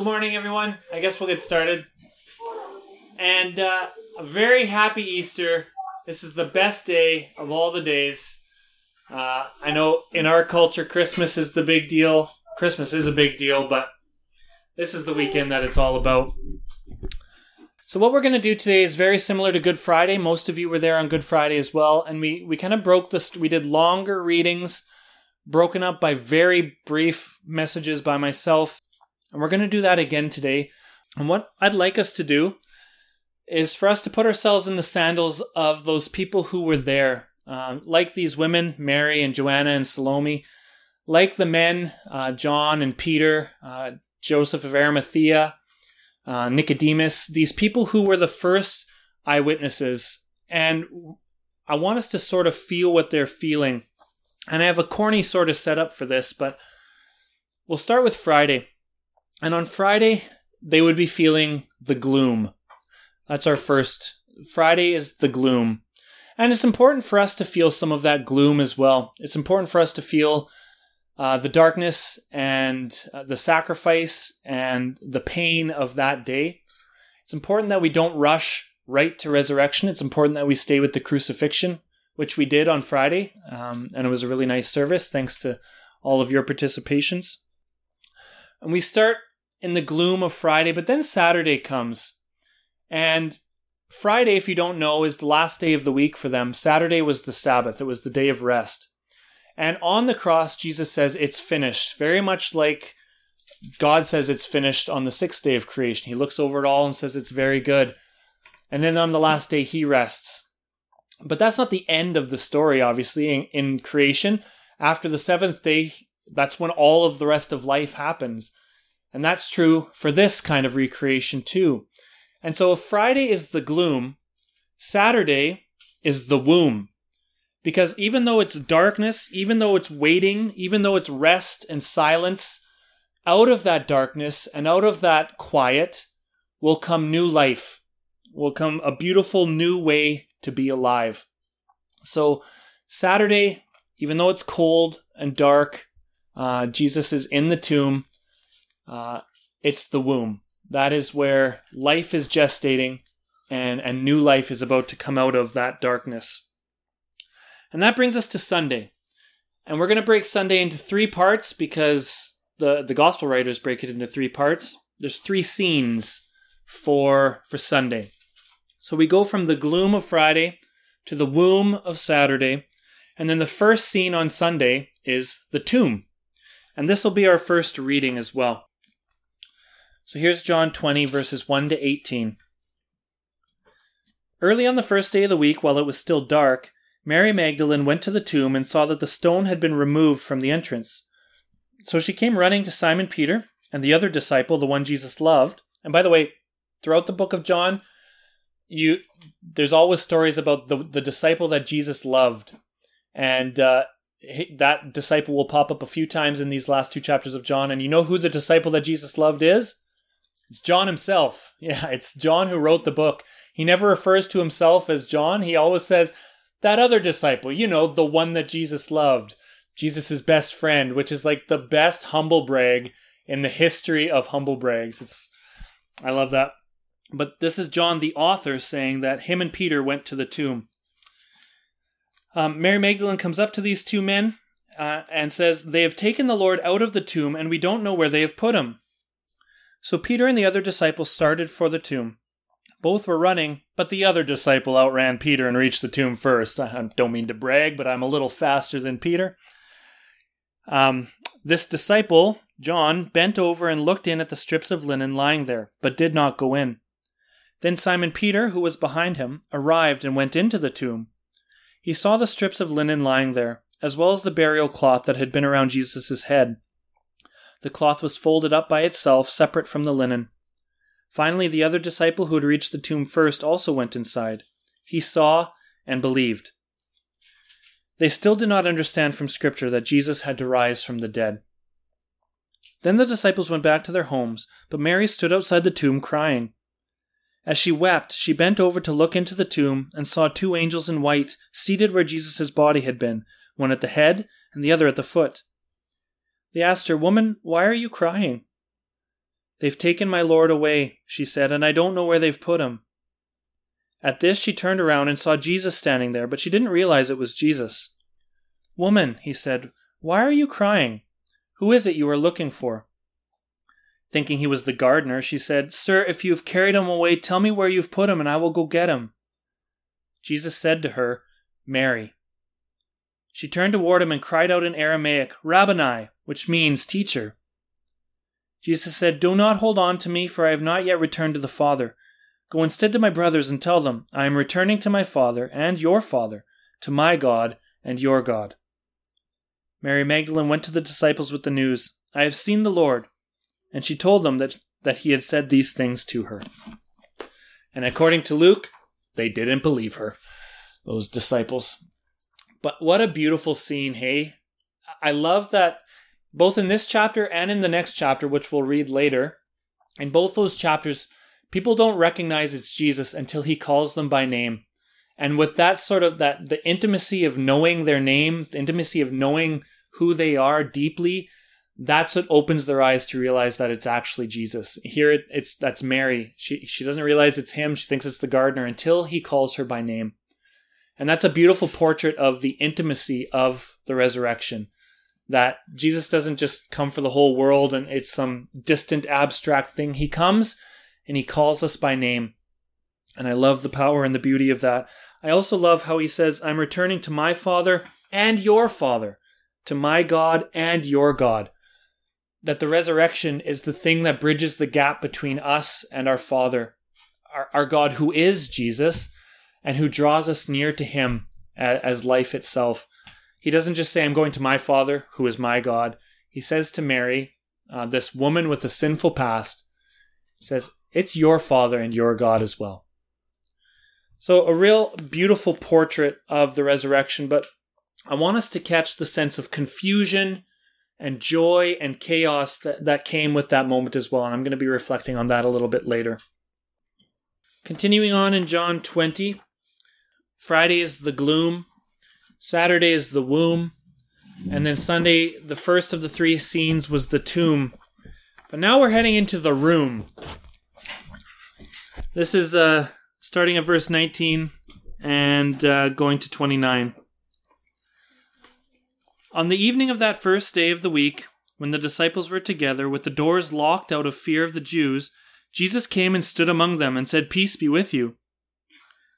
Good morning, everyone. I guess we'll get started. And uh, a very happy Easter. This is the best day of all the days. Uh, I know in our culture, Christmas is the big deal. Christmas is a big deal, but this is the weekend that it's all about. So what we're going to do today is very similar to Good Friday. Most of you were there on Good Friday as well, and we we kind of broke this. We did longer readings, broken up by very brief messages by myself, and we're going to do that again today. And what I'd like us to do is for us to put ourselves in the sandals of those people who were there, uh, like these women, Mary and Joanna and Salome, like the men, uh, John and Peter, uh, Joseph of Arimathea uh, Nicodemus, these people who were the first eyewitnesses. And I want us to sort of feel what they're feeling. And I have a corny sort of setup for this, but we'll start with Friday. And on Friday, they would be feeling the gloom. That's our first. Friday is the gloom. And it's important for us to feel some of that gloom as well. It's important for us to feel uh, the darkness and uh, the sacrifice and the pain of that day. It's important that we don't rush right to resurrection. It's important that we stay with the crucifixion, which we did on Friday. Um, and it was a really nice service. Thanks to all of your participations. And we start in the gloom of Friday, but then Saturday comes. And Friday, if you don't know, is the last day of the week for them. Saturday was the Sabbath, it was the day of rest. And on the cross, Jesus says, It's finished. Very much like God says it's finished on the sixth day of creation. He looks over it all and says it's very good. And then on the last day, he rests. But that's not the end of the story, obviously, in, in creation. After the seventh day, that's when all of the rest of life happens. And that's true for this kind of recreation too. And so if Friday is the gloom, Saturday is the womb. Because even though it's darkness, even though it's waiting, even though it's rest and silence, out of that darkness and out of that quiet will come new life, will come a beautiful new way to be alive. So, Saturday, even though it's cold and dark, uh, Jesus is in the tomb. Uh, it's the womb. That is where life is gestating and, and new life is about to come out of that darkness. And that brings us to Sunday. And we're going to break Sunday into three parts because the, the gospel writers break it into three parts. There's three scenes for for Sunday. So we go from the gloom of Friday to the womb of Saturday, and then the first scene on Sunday is the tomb. And this will be our first reading as well. So here's John 20, verses 1 to 18. Early on the first day of the week, while it was still dark, Mary Magdalene went to the tomb and saw that the stone had been removed from the entrance. So she came running to Simon Peter and the other disciple, the one Jesus loved. And by the way, throughout the book of John, you there's always stories about the the disciple that Jesus loved, and uh, that disciple will pop up a few times in these last two chapters of John. And you know who the disciple that Jesus loved is? It's John himself. Yeah, it's John who wrote the book. He never refers to himself as John. He always says, that other disciple, you know, the one that Jesus loved, Jesus' best friend, which is like the best humble brag in the history of humble brags. It's I love that. But this is John the author saying that him and Peter went to the tomb. Um, Mary Magdalene comes up to these two men uh, and says, They have taken the Lord out of the tomb, and we don't know where they have put him. So Peter and the other disciples started for the tomb. Both were running, but the other disciple outran Peter and reached the tomb first. I don't mean to brag, but I'm a little faster than Peter. Um, this disciple, John, bent over and looked in at the strips of linen lying there, but did not go in. Then Simon Peter, who was behind him, arrived and went into the tomb. He saw the strips of linen lying there, as well as the burial cloth that had been around Jesus' head. The cloth was folded up by itself, separate from the linen. Finally, the other disciple who had reached the tomb first also went inside. He saw and believed. They still did not understand from Scripture that Jesus had to rise from the dead. Then the disciples went back to their homes, but Mary stood outside the tomb crying. As she wept, she bent over to look into the tomb and saw two angels in white seated where Jesus' body had been, one at the head and the other at the foot. They asked her, Woman, why are you crying? They've taken my Lord away, she said, and I don't know where they've put him. At this, she turned around and saw Jesus standing there, but she didn't realize it was Jesus. Woman, he said, why are you crying? Who is it you are looking for? Thinking he was the gardener, she said, Sir, if you have carried him away, tell me where you've put him, and I will go get him. Jesus said to her, Mary. She turned toward him and cried out in Aramaic, Rabboni, which means teacher. Jesus said, Do not hold on to me, for I have not yet returned to the Father. Go instead to my brothers and tell them, I am returning to my Father and your Father, to my God and your God. Mary Magdalene went to the disciples with the news, I have seen the Lord. And she told them that, that he had said these things to her. And according to Luke, they didn't believe her, those disciples. But what a beautiful scene, hey? I love that both in this chapter and in the next chapter, which we'll read later, in both those chapters, people don't recognize it's Jesus until he calls them by name. And with that sort of that the intimacy of knowing their name, the intimacy of knowing who they are deeply, that's what opens their eyes to realize that it's actually Jesus. Here it, it's that's Mary. She she doesn't realize it's him. She thinks it's the gardener until he calls her by name. And that's a beautiful portrait of the intimacy of the resurrection. That Jesus doesn't just come for the whole world and it's some distant abstract thing. He comes and he calls us by name. And I love the power and the beauty of that. I also love how he says, I'm returning to my Father and your Father, to my God and your God. That the resurrection is the thing that bridges the gap between us and our Father, our, our God who is Jesus and who draws us near to him as life itself. He doesn't just say, I'm going to my Father, who is my God. He says to Mary, uh, this woman with a sinful past, says, It's your Father and your God as well. So, a real beautiful portrait of the resurrection, but I want us to catch the sense of confusion and joy and chaos that, that came with that moment as well. And I'm going to be reflecting on that a little bit later. Continuing on in John 20, Friday is the gloom, Saturday is the womb, and then Sunday, the first of the three scenes was the tomb. But now we're heading into the room. This is uh, starting at verse 19 and uh, going to 29. On the evening of that first day of the week, when the disciples were together with the doors locked out of fear of the Jews, Jesus came and stood among them and said, Peace be with you.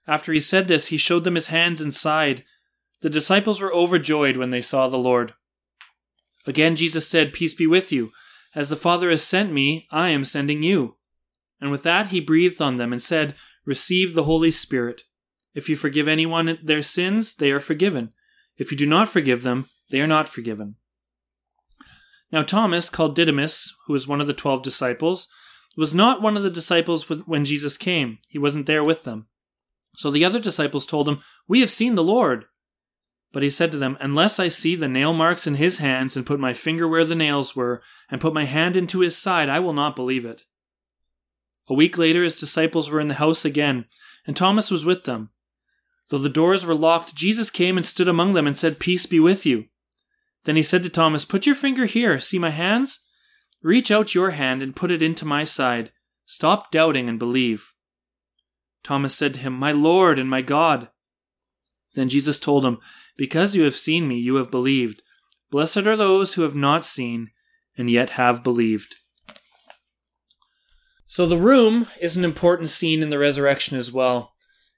After he said this, he showed them his hands and side. The disciples were overjoyed when they saw the Lord. Again, Jesus said, Peace be with you. As the Father has sent me, I am sending you. And with that, he breathed on them and said, Receive the Holy Spirit. If you forgive anyone their sins, they are forgiven. If you do not forgive them, they are not forgiven. Now, Thomas, called Didymus, who was one of the twelve disciples, was not one of the disciples when Jesus came. He wasn't there with them. So the other disciples told him, We have seen the Lord. But he said to them, Unless I see the nail marks in his hands, and put my finger where the nails were, and put my hand into his side, I will not believe it. A week later, his disciples were in the house again, and Thomas was with them. Though the doors were locked, Jesus came and stood among them and said, Peace be with you. Then he said to Thomas, Put your finger here, see my hands? Reach out your hand and put it into my side. Stop doubting and believe. Thomas said to him, My Lord and my God. Then Jesus told him, Because you have seen me, you have believed. Blessed are those who have not seen and yet have believed. So, the room is an important scene in the resurrection as well.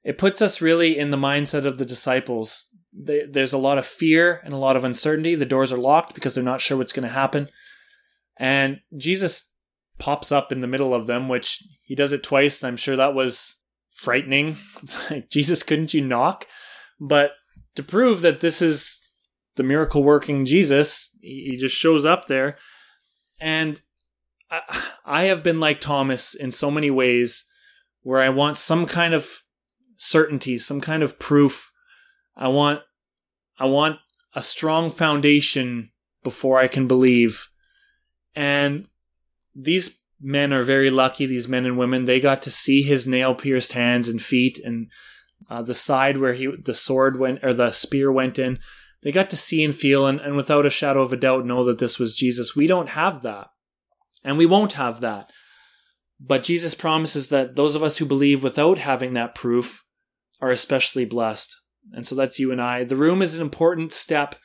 It puts us really in the mindset of the disciples. There's a lot of fear and a lot of uncertainty. The doors are locked because they're not sure what's going to happen. And Jesus pops up in the middle of them, which he does it twice, and I'm sure that was frightening. Jesus, couldn't you knock? But to prove that this is the miracle working Jesus, he just shows up there. And I, have been like Thomas in so many ways where I want some kind of certainty, some kind of proof. I want I want a strong foundation before I can believe. And these men are very lucky, these men and women. They got to see his nail pierced hands and feet and uh, the side where he the sword went or the spear went in. They got to see and feel and, and without a shadow of a doubt know that this was Jesus. We don't have that. And we won't have that But Jesus promises that those of us who believe without having that proof are especially blessed. And so that's you and I. The room is an important step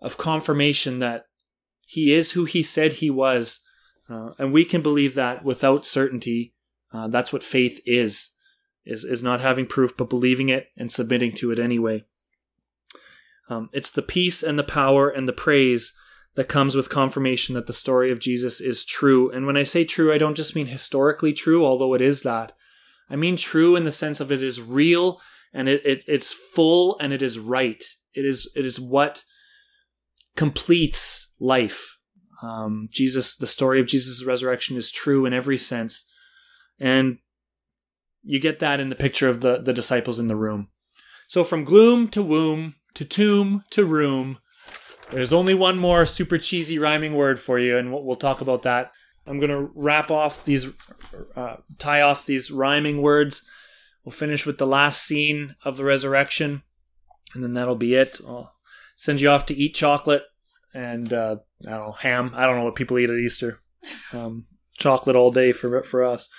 of confirmation that he is who he said he was. Uh, and we can believe that without certainty. Uh, that's what faith is, is, is not having proof, but believing it and submitting to it anyway. Um, it's the peace and the power and the praise that comes with confirmation that the story of Jesus is true. And when I say true, I don't just mean historically true, although it is that. I mean true in the sense of it is real and it, it it's full and it is right. It is it is what completes life. Um, Jesus, the story of Jesus' resurrection is true in every sense, and you get that in the picture of the the disciples in the room. So from gloom to womb to tomb to room, there's only one more super cheesy rhyming word for you, and we'll, talk about that. I'm gonna wrap off these, uh, tie off these rhyming words We'll finish with the last scene of the resurrection, and then that'll be it. I'll send you off to eat chocolate and uh, I don't know ham. I don't know what people eat at Easter. Um, chocolate all day for for us.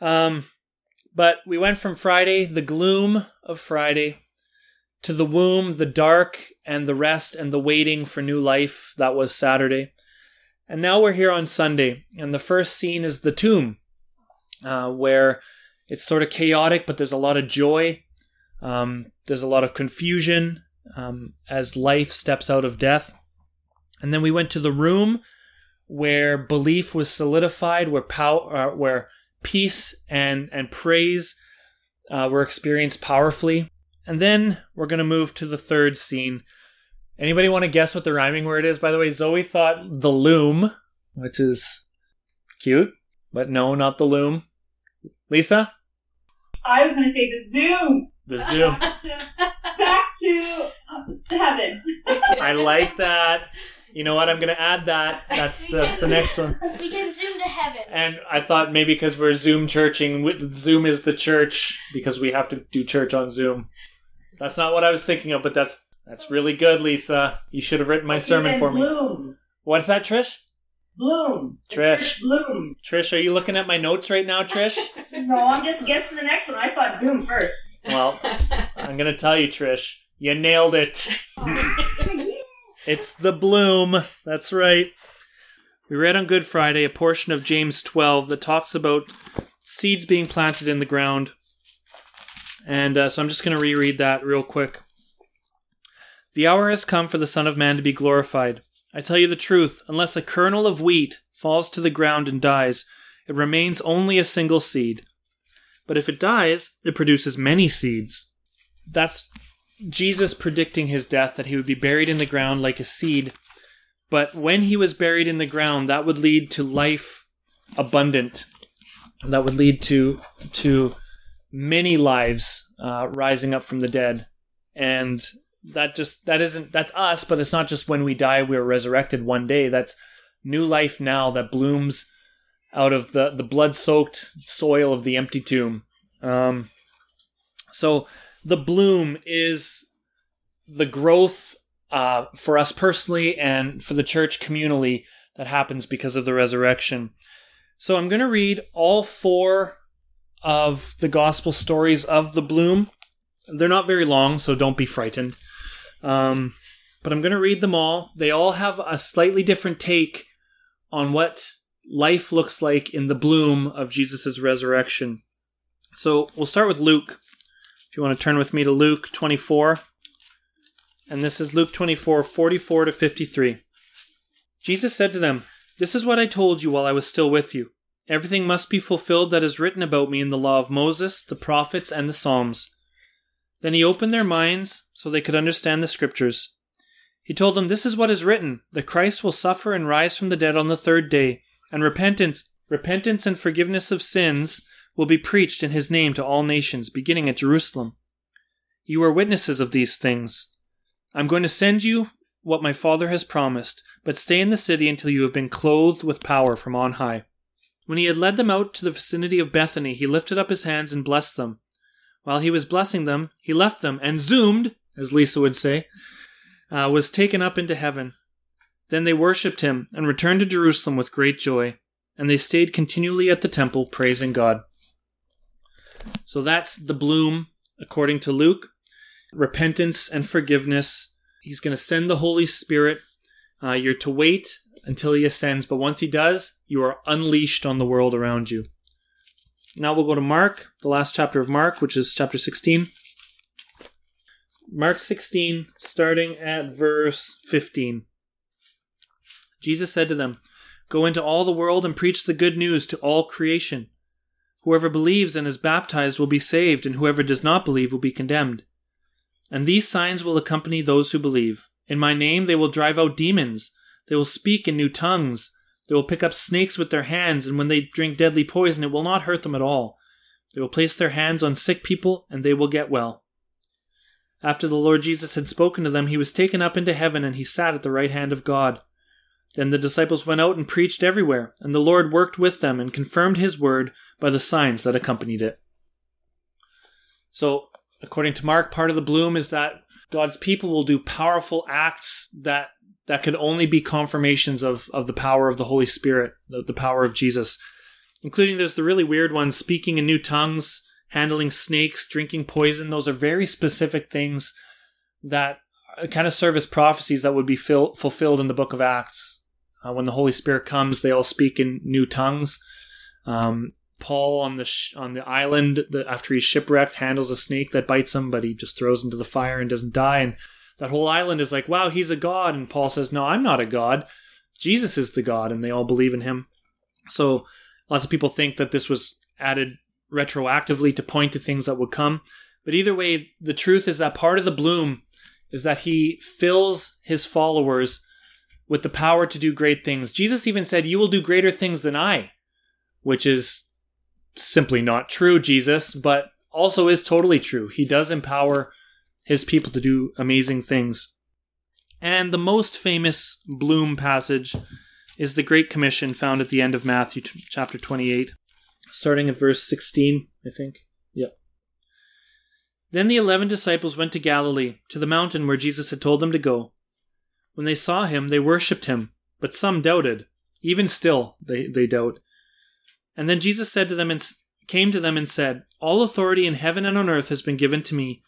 Um, but we went from Friday, the gloom of Friday, to the womb, the dark, and the rest and the waiting for new life. That was Saturday. And now we're here on Sunday, and the first scene is the tomb, uh, where it's sort of chaotic, but there's a lot of joy. Um, there's a lot of confusion um, as life steps out of death. And then we went to the room where belief was solidified, where power, uh, where peace and and praise uh, were experienced powerfully. And then we're going to move to the third scene. Anybody want to guess what the rhyming word is? By the way, Zoe thought the loom, which is cute, but no, not the loom. Lisa? I was going to say the Zoom. The Zoom. Back to heaven. I like that. You know what? I'm going to add that. That's that's the next one. We can zoom to heaven. And I thought maybe because we're Zoom churching, Zoom is the church because we have to do church on Zoom. That's not what I was thinking of, but that's that's really good, Lisa. You should have written my sermon for me. Bloom. What's that, Trish? Bloom. The Trish. Bloom. Trish, are you looking at my notes right now, Trish? No, I'm just guessing the next one. I thought Zoom first. Well, I'm gonna tell you, Trish. You nailed it. It's the bloom. That's right. We read on Good Friday a portion of James 12 that talks about seeds being planted in the ground. And uh, so I'm just going to reread that real quick. The hour has come for the Son of Man to be glorified. I tell you the truth, unless a kernel of wheat falls to the ground and dies, it remains only a single seed. But if it dies, it produces many seeds. That's Jesus predicting his death, that he would be buried in the ground like a seed. But when he was buried in the ground, that would lead to life abundant. That would lead to to many lives uh, rising up from the dead, and that just that isn't that's us. But it's not just when we die we're resurrected one day. That's new life now that blooms out of the the blood soaked soil of the empty tomb. Um, so the bloom is the growth uh, for us personally and for the church communally that happens because of the resurrection. So I'm going to read all four of the gospel stories of the bloom. They're not very long, so don't be frightened. Um, but I'm going to read them all. They all have a slightly different take on what life looks like in the bloom of Jesus' resurrection. So we'll start with Luke. If you want to turn with me to Luke 24. And this is Luke 24, 44 to 53. Jesus said to them, This is what I told you while I was still with you. Everything must be fulfilled that is written about me in the law of Moses, the prophets, and the Psalms. Then he opened their minds so they could understand the scriptures. He told them, This is what is written that Christ will suffer and rise from the dead on the third day, and repentance, repentance and forgiveness of sins will be preached in his name to all nations, beginning at Jerusalem. You are witnesses of these things. I'm going to send you what my Father has promised, but stay in the city until you have been clothed with power from on high. When he had led them out to the vicinity of Bethany, he lifted up his hands and blessed them. While he was blessing them, he left them and zoomed, as Lisa would say, uh, was taken up into heaven. Then they worshipped him and returned to Jerusalem with great joy. and they stayed continually at the temple praising God. So that's the bloom, according to Luke. Repentance and forgiveness. He's going to send the Holy Spirit. Uh, you're to wait until he ascends, but once he does, you are unleashed on the world around you. Now we'll go to Mark, the last chapter of Mark, which is chapter 16. Mark 16, starting at verse 15. Jesus said to them, Go into all the world and preach the good news to all creation. Whoever believes and is baptized will be saved, and whoever does not believe will be condemned. And these signs will accompany those who believe. In my name they will drive out demons. They will speak in new tongues. They will pick up snakes with their hands, and when they drink deadly poison, it will not hurt them at all. They will place their hands on sick people, and they will get well. After the Lord Jesus had spoken to them, he was taken up into heaven, and he sat at the right hand of God. Then the disciples went out and preached everywhere, and the Lord worked with them and confirmed his word by the signs that accompanied it. So, according to Mark, part of the bloom is that God's people will do powerful acts that that could only be confirmations of, of the power of the Holy Spirit, the, the power of Jesus. Including there's the really weird ones, speaking in new tongues, handling snakes, drinking poison. Those are very specific things that kind of serve as prophecies that would be fil- fulfilled in the book of Acts. Uh, when the Holy Spirit comes, they all speak in new tongues. Um, Paul on the sh- on the island after he's shipwrecked handles a snake that bites him, but he just throws into the fire and doesn't die. And that whole island is like, wow, he's a god. And Paul says, no, I'm not a god. Jesus is the God, and they all believe in him. So lots of people think that this was added retroactively to point to things that would come. But either way, the truth is that part of the bloom is that he fills his followers with the power to do great things. Jesus even said, You will do greater things than I, which is simply not true, Jesus, but also is totally true. He does empower his people to do amazing things. And the most famous bloom passage is the Great Commission found at the end of Matthew t- chapter 28, starting at verse 16, I think. Yep. Then the eleven disciples went to Galilee, to the mountain where Jesus had told them to go. When they saw him, they worshipped him, but some doubted. Even still, they, they doubt. And then Jesus said to them and came to them and said, All authority in heaven and on earth has been given to me.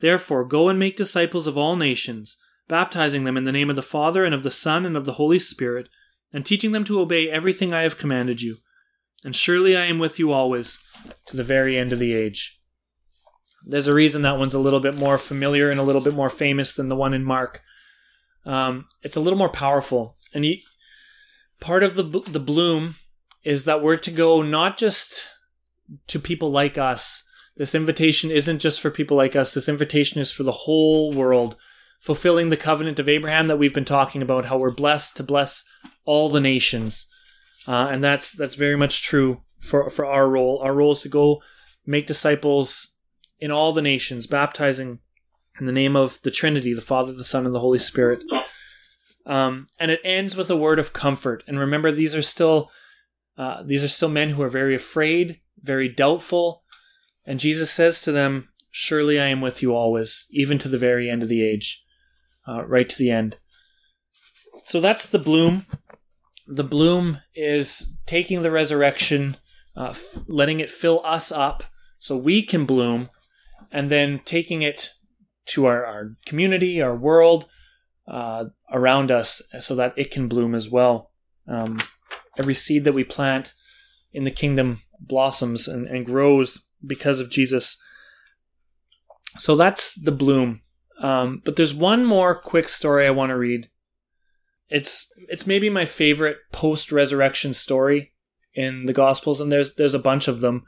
Therefore, go and make disciples of all nations, baptizing them in the name of the Father and of the Son and of the Holy Spirit, and teaching them to obey everything I have commanded you. And surely I am with you always, to the very end of the age. There's a reason that one's a little bit more familiar and a little bit more famous than the one in Mark. Um, it's a little more powerful, and part of the the bloom is that we're to go not just to people like us. This invitation isn't just for people like us. This invitation is for the whole world, fulfilling the covenant of Abraham that we've been talking about. How we're blessed to bless all the nations, uh, and that's that's very much true for for our role. Our role is to go make disciples in all the nations, baptizing in the name of the Trinity, the Father, the Son, and the Holy Spirit. Um, and it ends with a word of comfort. And remember, these are still uh, these are still men who are very afraid, very doubtful. And Jesus says to them, "Surely I am with you always, even to the very end of the age, uh, right to the end." So that's the bloom. The bloom is taking the resurrection, uh, f- letting it fill us up, so we can bloom, and then taking it to our, our community, our world, uh, around us, so that it can bloom as well. Um, every seed that we plant in the kingdom blossoms and, and grows because of Jesus. So that's the bloom. Um, but there's one more quick story I want to read. It's it's maybe my favorite post resurrection story in the Gospels, and there's there's a bunch of them.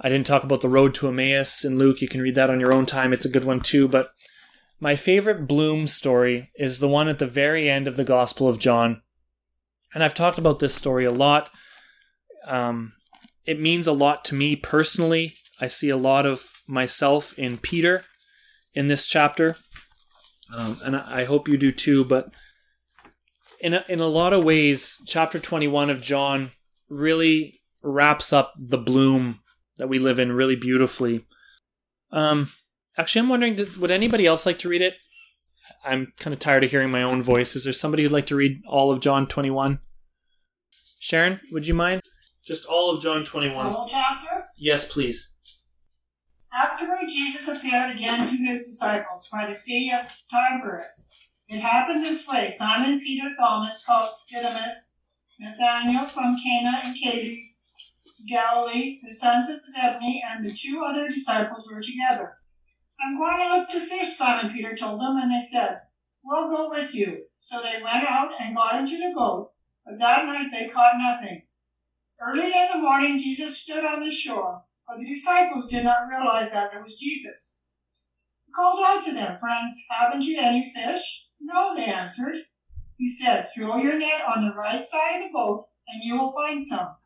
I didn't talk about the road to Emmaus in Luke. You can read that on your own time. It's a good one too. But my favorite bloom story is the one at the very end of the Gospel of John. And I've talked about this story a lot. Um, it means a lot to me personally. I see a lot of myself in Peter in this chapter. Um, and I hope you do too. But in a, in a lot of ways, chapter 21 of John really wraps up the bloom that we live in really beautifully. Um, actually, I'm wondering, does, would anybody else like to read it? I'm kind of tired of hearing my own voice. Is there somebody who'd like to read all of John 21? Sharon, would you mind? Just all of John The 21. whole chapter? Yes, please. Afterward, Jesus appeared again to his disciples by the Sea of Tiberias. It happened this way Simon Peter, Thomas, called Didymus, Nathanael from Cana and in Galilee, the sons of Zebedee, and the two other disciples were together. I'm going out to fish, Simon Peter told them, and they said, We'll go with you. So they went out and got into the boat, but that night they caught nothing. Early in the morning, Jesus stood on the shore, but the disciples did not realize that it was Jesus. He called out to them, Friends, haven't you any fish? No, they answered. He said, Throw your net on the right side of the boat, and you will find some.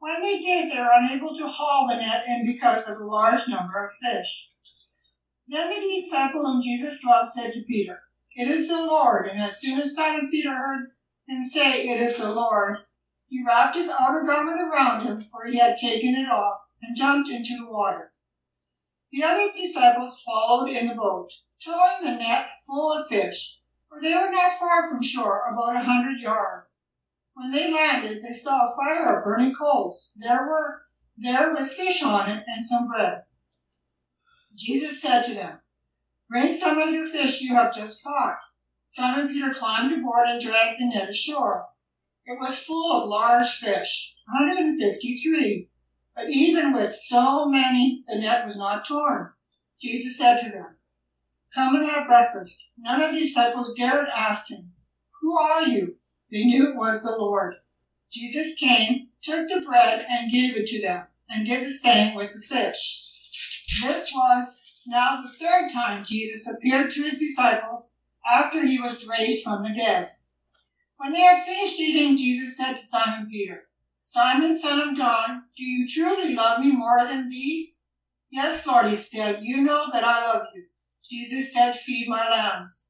When they did, they were unable to haul the net in because of the large number of fish. Then the disciple whom Jesus loved said to Peter, It is the Lord. And as soon as Simon Peter heard him say, It is the Lord, he wrapped his outer garment around him, for he had taken it off, and jumped into the water. The other disciples followed in the boat, towing the net full of fish, for they were not far from shore, about a hundred yards. When they landed, they saw a fire of burning coals. There were there with fish on it and some bread. Jesus said to them, Bring some of your fish you have just caught. Simon Peter climbed aboard and dragged the net ashore. It was full of large fish, 153. But even with so many, the net was not torn. Jesus said to them, Come and have breakfast. None of the disciples dared ask him, Who are you? They knew it was the Lord. Jesus came, took the bread, and gave it to them, and did the same with the fish. This was now the third time Jesus appeared to his disciples after he was raised from the dead. When they had finished eating, Jesus said to Simon Peter, Simon, son of John, do you truly love me more than these? Yes, Lord, he said, you know that I love you. Jesus said, feed my lambs.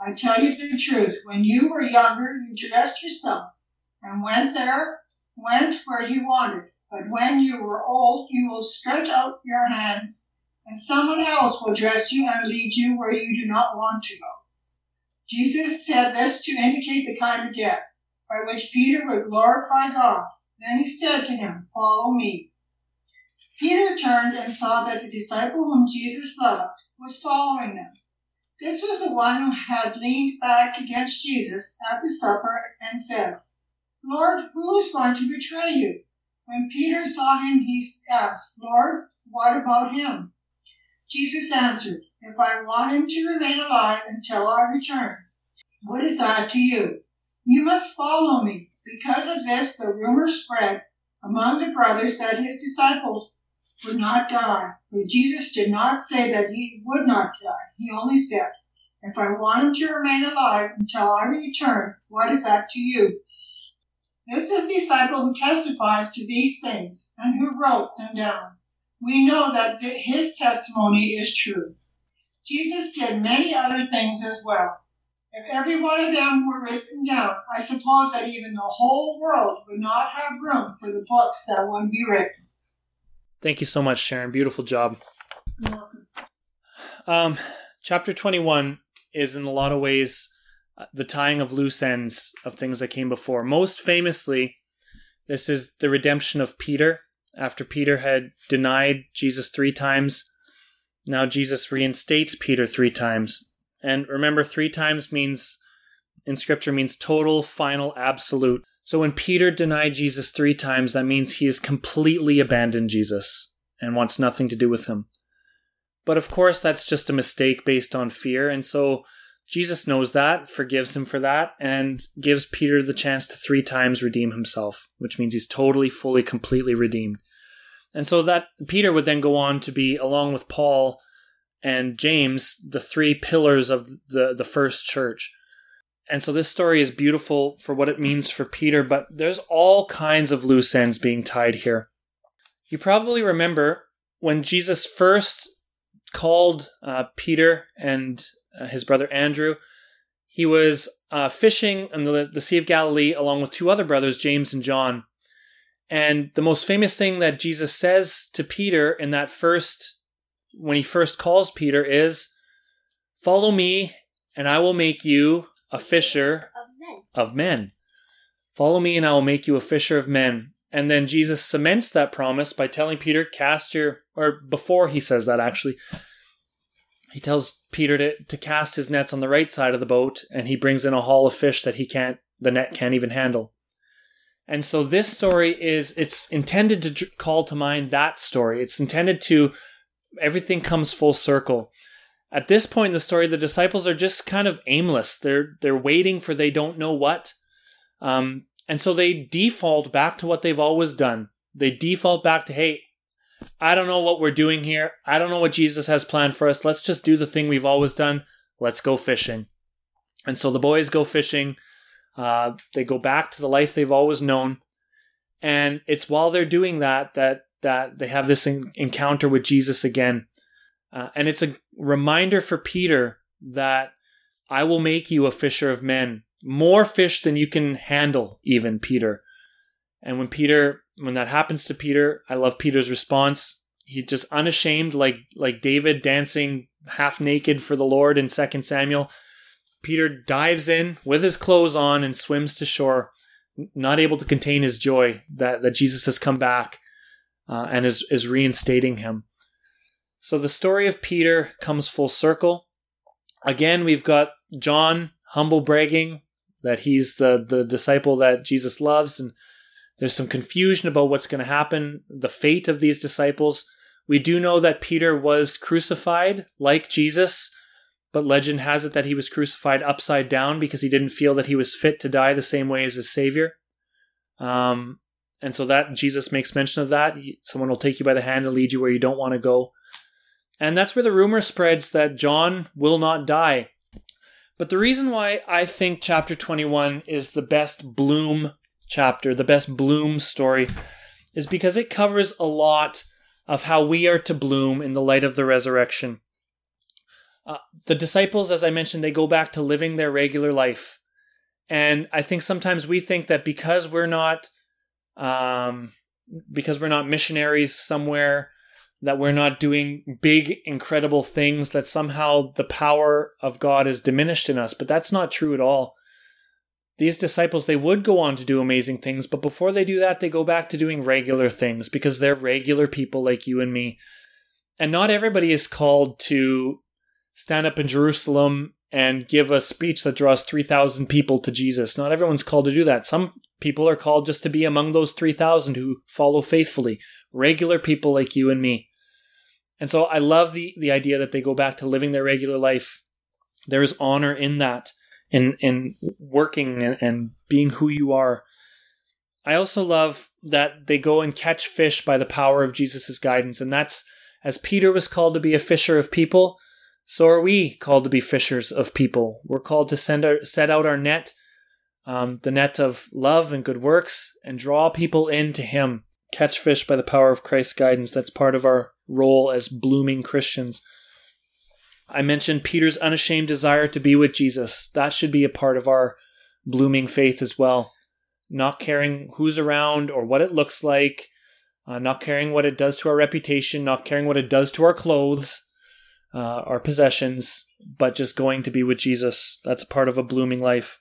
I tell you the truth. When you were younger, you dressed yourself and went there, went where you wanted. But when you were old, you will stretch out your hands, and someone else will dress you and lead you where you do not want to go. Jesus said this to indicate the kind of death by which Peter would glorify God. Then he said to him, Follow me. Peter turned and saw that the disciple whom Jesus loved was following them. This was the one who had leaned back against Jesus at the supper and said, Lord, who is going to betray you? When Peter saw him, he asked, Lord, what about him? Jesus answered, If I want him to remain alive until I return, what is that to you? You must follow me. Because of this, the rumor spread among the brothers that his disciples would not die. But Jesus did not say that he would not die. He only said, If I want him to remain alive until I return, what is that to you? This is the disciple who testifies to these things and who wrote them down. We know that his testimony is true. Jesus did many other things as well. If every one of them were written down, I suppose that even the whole world would not have room for the books that would be written. Thank you so much, Sharon. Beautiful job. Um, chapter 21 is in a lot of ways uh, the tying of loose ends of things that came before. Most famously, this is the redemption of Peter. After Peter had denied Jesus three times, now Jesus reinstates Peter three times. And remember, three times means in scripture means total, final, absolute. So when Peter denied Jesus three times, that means he has completely abandoned Jesus and wants nothing to do with him. But of course, that's just a mistake based on fear. And so Jesus knows that, forgives him for that, and gives Peter the chance to three times redeem himself, which means he's totally, fully, completely redeemed. And so that Peter would then go on to be, along with Paul and James, the three pillars of the, the first church. And so this story is beautiful for what it means for Peter, but there's all kinds of loose ends being tied here. You probably remember when Jesus first called uh, Peter and uh, his brother Andrew, he was uh, fishing in the, the Sea of Galilee along with two other brothers, James and John. And the most famous thing that Jesus says to Peter in that first, when he first calls Peter, is, Follow me, and I will make you a fisher Of men. of men. Follow me, and I will make you a fisher of men. And then Jesus cements that promise by telling Peter, Cast your, or before he says that actually, he tells Peter to, to cast his nets on the right side of the boat, and he brings in a haul of fish that he can't, the net can't even handle. And so this story is, it's intended to call to mind that story. It's intended to, everything comes full circle. At this point in the story, the disciples are just kind of aimless. They're, they're waiting for they don't know what. Um, and so they default back to what they've always done. They default back to, hey, I don't know what we're doing here. I don't know what Jesus has planned for us. Let's just do the thing we've always done. Let's go fishing. And so the boys go fishing. Uh, they go back to the life they've always known. And it's while they're doing that that that they have this en- encounter with Jesus again. Uh, and it's a reminder for Peter that I will make you a fisher of men, more fish than you can handle, even Peter. And when Peter, when that happens to Peter, I love Peter's response. He's just unashamed, like like David dancing half naked for the Lord in 2 Samuel. Peter dives in with his clothes on and swims to shore, not able to contain his joy that, that Jesus has come back uh, and is, is reinstating him. So the story of Peter comes full circle. Again, we've got John humble bragging that he's the, the disciple that Jesus loves, and there's some confusion about what's going to happen, the fate of these disciples. We do know that Peter was crucified like Jesus, but legend has it that he was crucified upside down because he didn't feel that he was fit to die the same way as his Savior. Um, and so that Jesus makes mention of that. Someone will take you by the hand and lead you where you don't want to go. And that's where the rumor spreads that John will not die. But the reason why I think chapter 21 is the best Bloom chapter, the best Bloom story, is because it covers a lot of how we are to bloom in the light of the resurrection. Uh, the disciples, as I mentioned, they go back to living their regular life. And I think sometimes we think that because we're not, um, because we're not missionaries somewhere, that we're not doing big, incredible things, that somehow the power of God is diminished in us. But that's not true at all. These disciples, they would go on to do amazing things, but before they do that, they go back to doing regular things because they're regular people like you and me. And not everybody is called to stand up in Jerusalem and give a speech that draws 3,000 people to Jesus. Not everyone's called to do that. Some people are called just to be among those 3,000 who follow faithfully, regular people like you and me. And so I love the, the idea that they go back to living their regular life. There is honor in that, in, in working and, and being who you are. I also love that they go and catch fish by the power of Jesus' guidance. And that's as Peter was called to be a fisher of people, so are we called to be fishers of people. We're called to send our, set out our net, um, the net of love and good works, and draw people into Him. Catch fish by the power of Christ's guidance. That's part of our role as blooming Christians. I mentioned Peter's unashamed desire to be with Jesus. That should be a part of our blooming faith as well. Not caring who's around or what it looks like, uh, not caring what it does to our reputation, not caring what it does to our clothes, uh, our possessions, but just going to be with Jesus. That's part of a blooming life.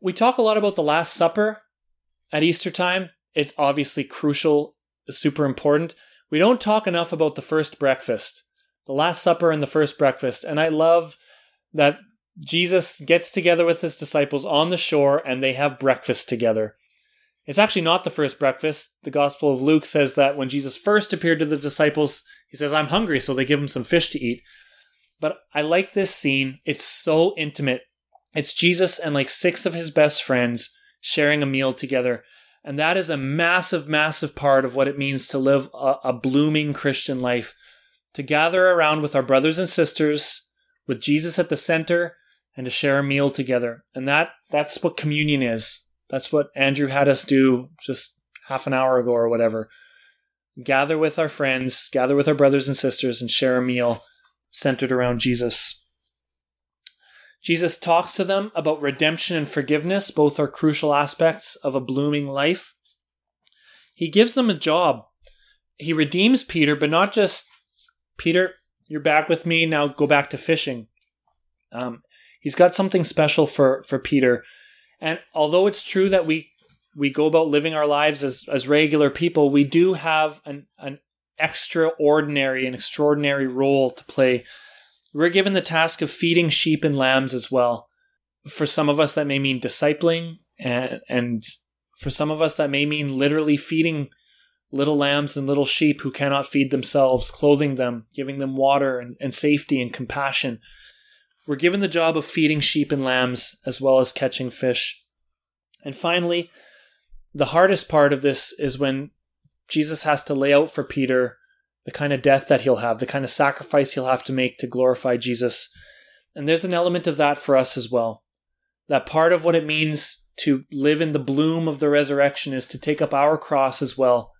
We talk a lot about the Last Supper at Easter time. It's obviously crucial, super important. We don't talk enough about the first breakfast, the Last Supper and the first breakfast. And I love that Jesus gets together with his disciples on the shore and they have breakfast together. It's actually not the first breakfast. The Gospel of Luke says that when Jesus first appeared to the disciples, he says, I'm hungry, so they give him some fish to eat. But I like this scene. It's so intimate. It's Jesus and like six of his best friends sharing a meal together. And that is a massive, massive part of what it means to live a, a blooming Christian life. To gather around with our brothers and sisters, with Jesus at the center, and to share a meal together. And that that's what communion is. That's what Andrew had us do just half an hour ago or whatever. gather with our friends, gather with our brothers and sisters, and share a meal centered around Jesus. Jesus talks to them about redemption and forgiveness, both are crucial aspects of a blooming life. He gives them a job. He redeems Peter, but not just Peter, you're back with me, now go back to fishing. Um, he's got something special for, for Peter. And although it's true that we we go about living our lives as, as regular people, we do have an, an extraordinary and extraordinary role to play we're given the task of feeding sheep and lambs as well. For some of us, that may mean discipling, and, and for some of us, that may mean literally feeding little lambs and little sheep who cannot feed themselves, clothing them, giving them water and, and safety and compassion. We're given the job of feeding sheep and lambs as well as catching fish. And finally, the hardest part of this is when Jesus has to lay out for Peter the kind of death that he'll have, the kind of sacrifice he'll have to make to glorify Jesus. And there's an element of that for us as well. That part of what it means to live in the bloom of the resurrection is to take up our cross as well,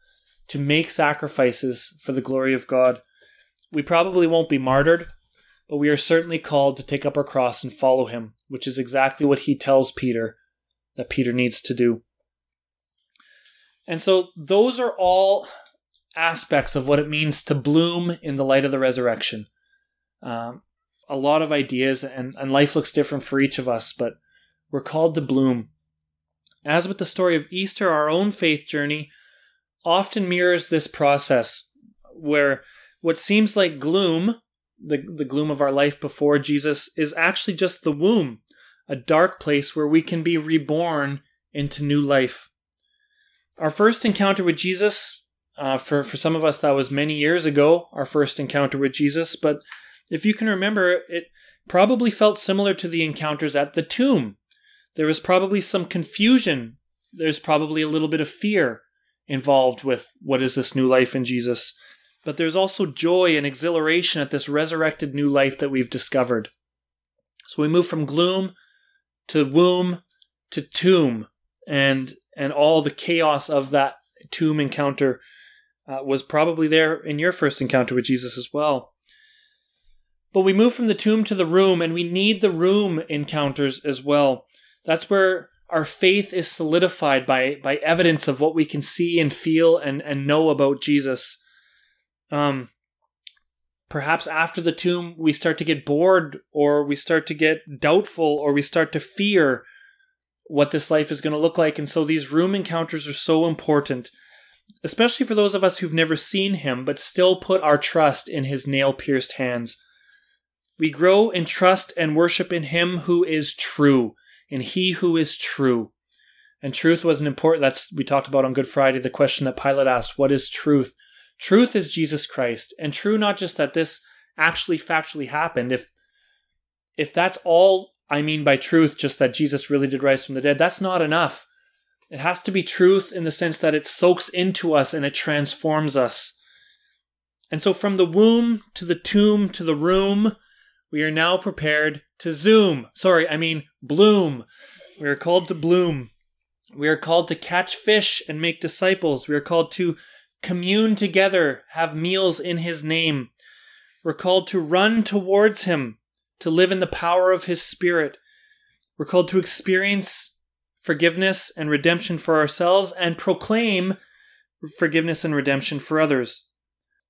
to make sacrifices for the glory of God. We probably won't be martyred, but we are certainly called to take up our cross and follow him, which is exactly what he tells Peter that Peter needs to do. And so those are all aspects of what it means to bloom in the light of the resurrection. Um, a lot of ideas, and, and life looks different for each of us, but we're called to bloom. As with the story of Easter, our own faith journey often mirrors this process where what seems like gloom, the, the gloom of our life before Jesus, is actually just the womb, a dark place where we can be reborn into new life. Our first encounter with Jesus uh, for for some of us, that was many years ago, our first encounter with Jesus. But if you can remember, it probably felt similar to the encounters at the tomb. There was probably some confusion. There's probably a little bit of fear involved with what is this new life in Jesus. But there's also joy and exhilaration at this resurrected new life that we've discovered. So we move from gloom to womb to tomb and and all the chaos of that tomb encounter uh, was probably there in your first encounter with Jesus as well. But we move from the tomb to the room, and we need the room encounters as well. That's where our faith is solidified by by evidence of what we can see and feel and, and know about Jesus. Um, perhaps after the tomb, we start to get bored, or we start to get doubtful, or we start to fear what this life is going to look like. And so these room encounters are so important especially for those of us who've never seen him but still put our trust in his nail pierced hands. We grow in trust and worship in him who is true, in he who is true. And truth was an important that's we talked about on Good Friday, the question that Pilate asked, what is truth? Truth is Jesus Christ. And true not just that this actually factually happened, if if that's all I mean by truth, just that Jesus really did rise from the dead, that's not enough. It has to be truth in the sense that it soaks into us and it transforms us. And so from the womb to the tomb to the room, we are now prepared to zoom. Sorry, I mean bloom. We are called to bloom. We are called to catch fish and make disciples. We are called to commune together, have meals in his name. We're called to run towards him, to live in the power of his spirit. We're called to experience forgiveness and redemption for ourselves and proclaim forgiveness and redemption for others.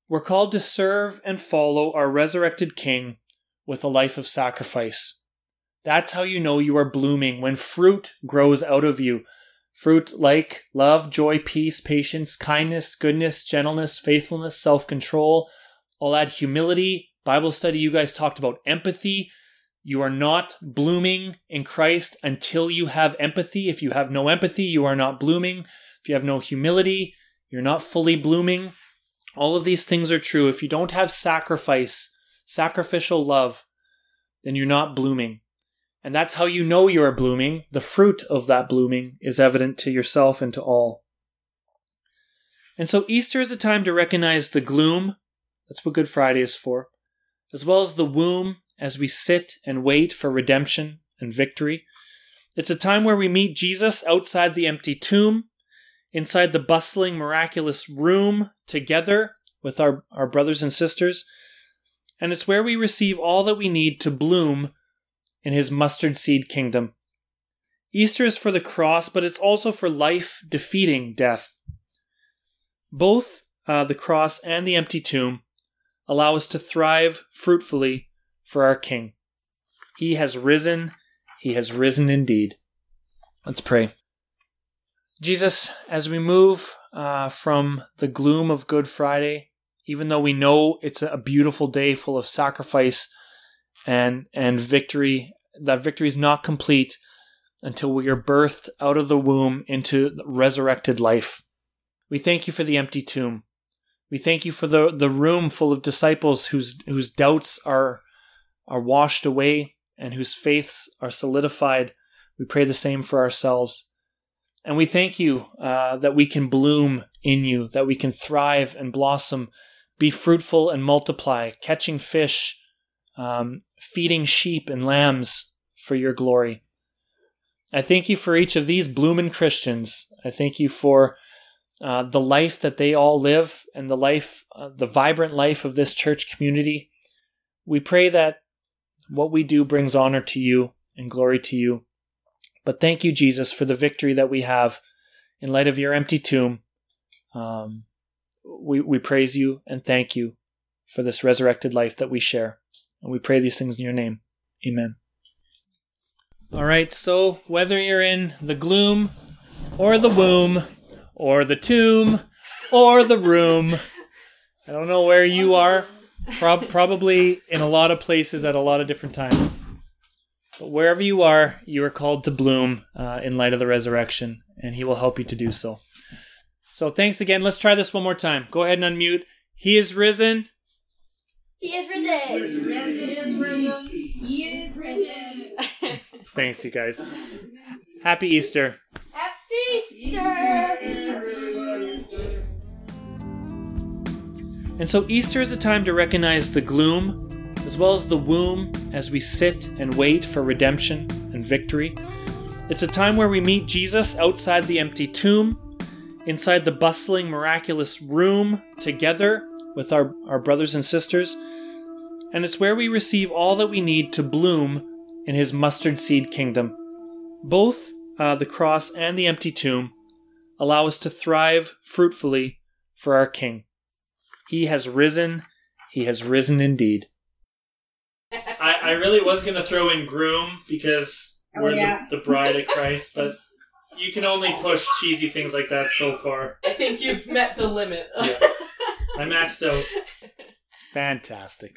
We're called to serve and follow our resurrected King with a life of sacrifice. That's how you know you are blooming when fruit grows out of you. Fruit like love, joy, peace, patience, kindness, goodness, gentleness, faithfulness, self control. I'll add humility. Bible study, you guys talked about empathy, you are not blooming in Christ until you have empathy. If you have no empathy, you are not blooming. If you have no humility, you're not fully blooming. All of these things are true. If you don't have sacrifice, sacrificial love, then you're not blooming. And that's how you know you are blooming. The fruit of that blooming is evident to yourself and to all. And so Easter is a time to recognize the gloom. That's what Good Friday is for. As well as the womb as we sit and wait for redemption and victory. It's a time where we meet Jesus outside the empty tomb. inside the bustling, miraculous room together with our, our brothers and sisters. And it's where we receive all that we need to bloom in his mustard seed kingdom. Easter is for the cross, but it's also for life defeating death. Both uh, the cross and the empty tomb allow us to thrive fruitfully for our King. He has risen, he has risen indeed. Let's pray. Jesus, as we move uh, from the gloom of Good Friday, even though we know it's a beautiful day full of sacrifice and and victory, that victory is not complete until we are birthed out of the womb into resurrected life. We thank you for the empty tomb. We thank you for the, the room full of disciples whose whose doubts are are washed away and whose faiths are solidified. We pray the same for ourselves. And we thank you uh, that we can bloom in you, that we can thrive and blossom, be fruitful and multiply, catching fish, um, feeding sheep and lambs for your glory. I thank you for each of these blooming Christians. I thank you for uh, the life that they all live and the life, uh, the vibrant life of this church community. We pray that what we do brings honor to you and glory to you. But thank you, Jesus, for the victory that we have in light of your empty tomb. Um, we, we praise you and thank you for this resurrected life that we share. And we pray these things in your name. Amen. All right, so whether you're in the gloom or the womb or the tomb or the room, I don't know where you are, Pro- probably in a lot of places at a lot of different times. But wherever you are, you are called to bloom uh, in light of the resurrection, and He will help you to do so. So thanks again. Let's try this one more time. Go ahead and unmute. He is risen. He is risen. He is risen. He is risen. Thanks, you guys. Happy Easter. Happy Easter. And so Easter is a time to recognize the gloom as well as the womb as we sit and wait for redemption and victory. It's a time where we meet Jesus outside the empty tomb, inside the bustling, miraculous room together with our, our brothers and sisters. And it's where we receive all that we need to bloom in his mustard seed kingdom. Both uh, the cross and the empty tomb allow us to thrive fruitfully for our King. He has risen. He has risen indeed. I, I really was going to throw in groom because Oh, we're yeah. the, the bride of Christ, but you can only push cheesy things like that so far. I think you've met the limit. Yeah. I maxed out. Fantastic.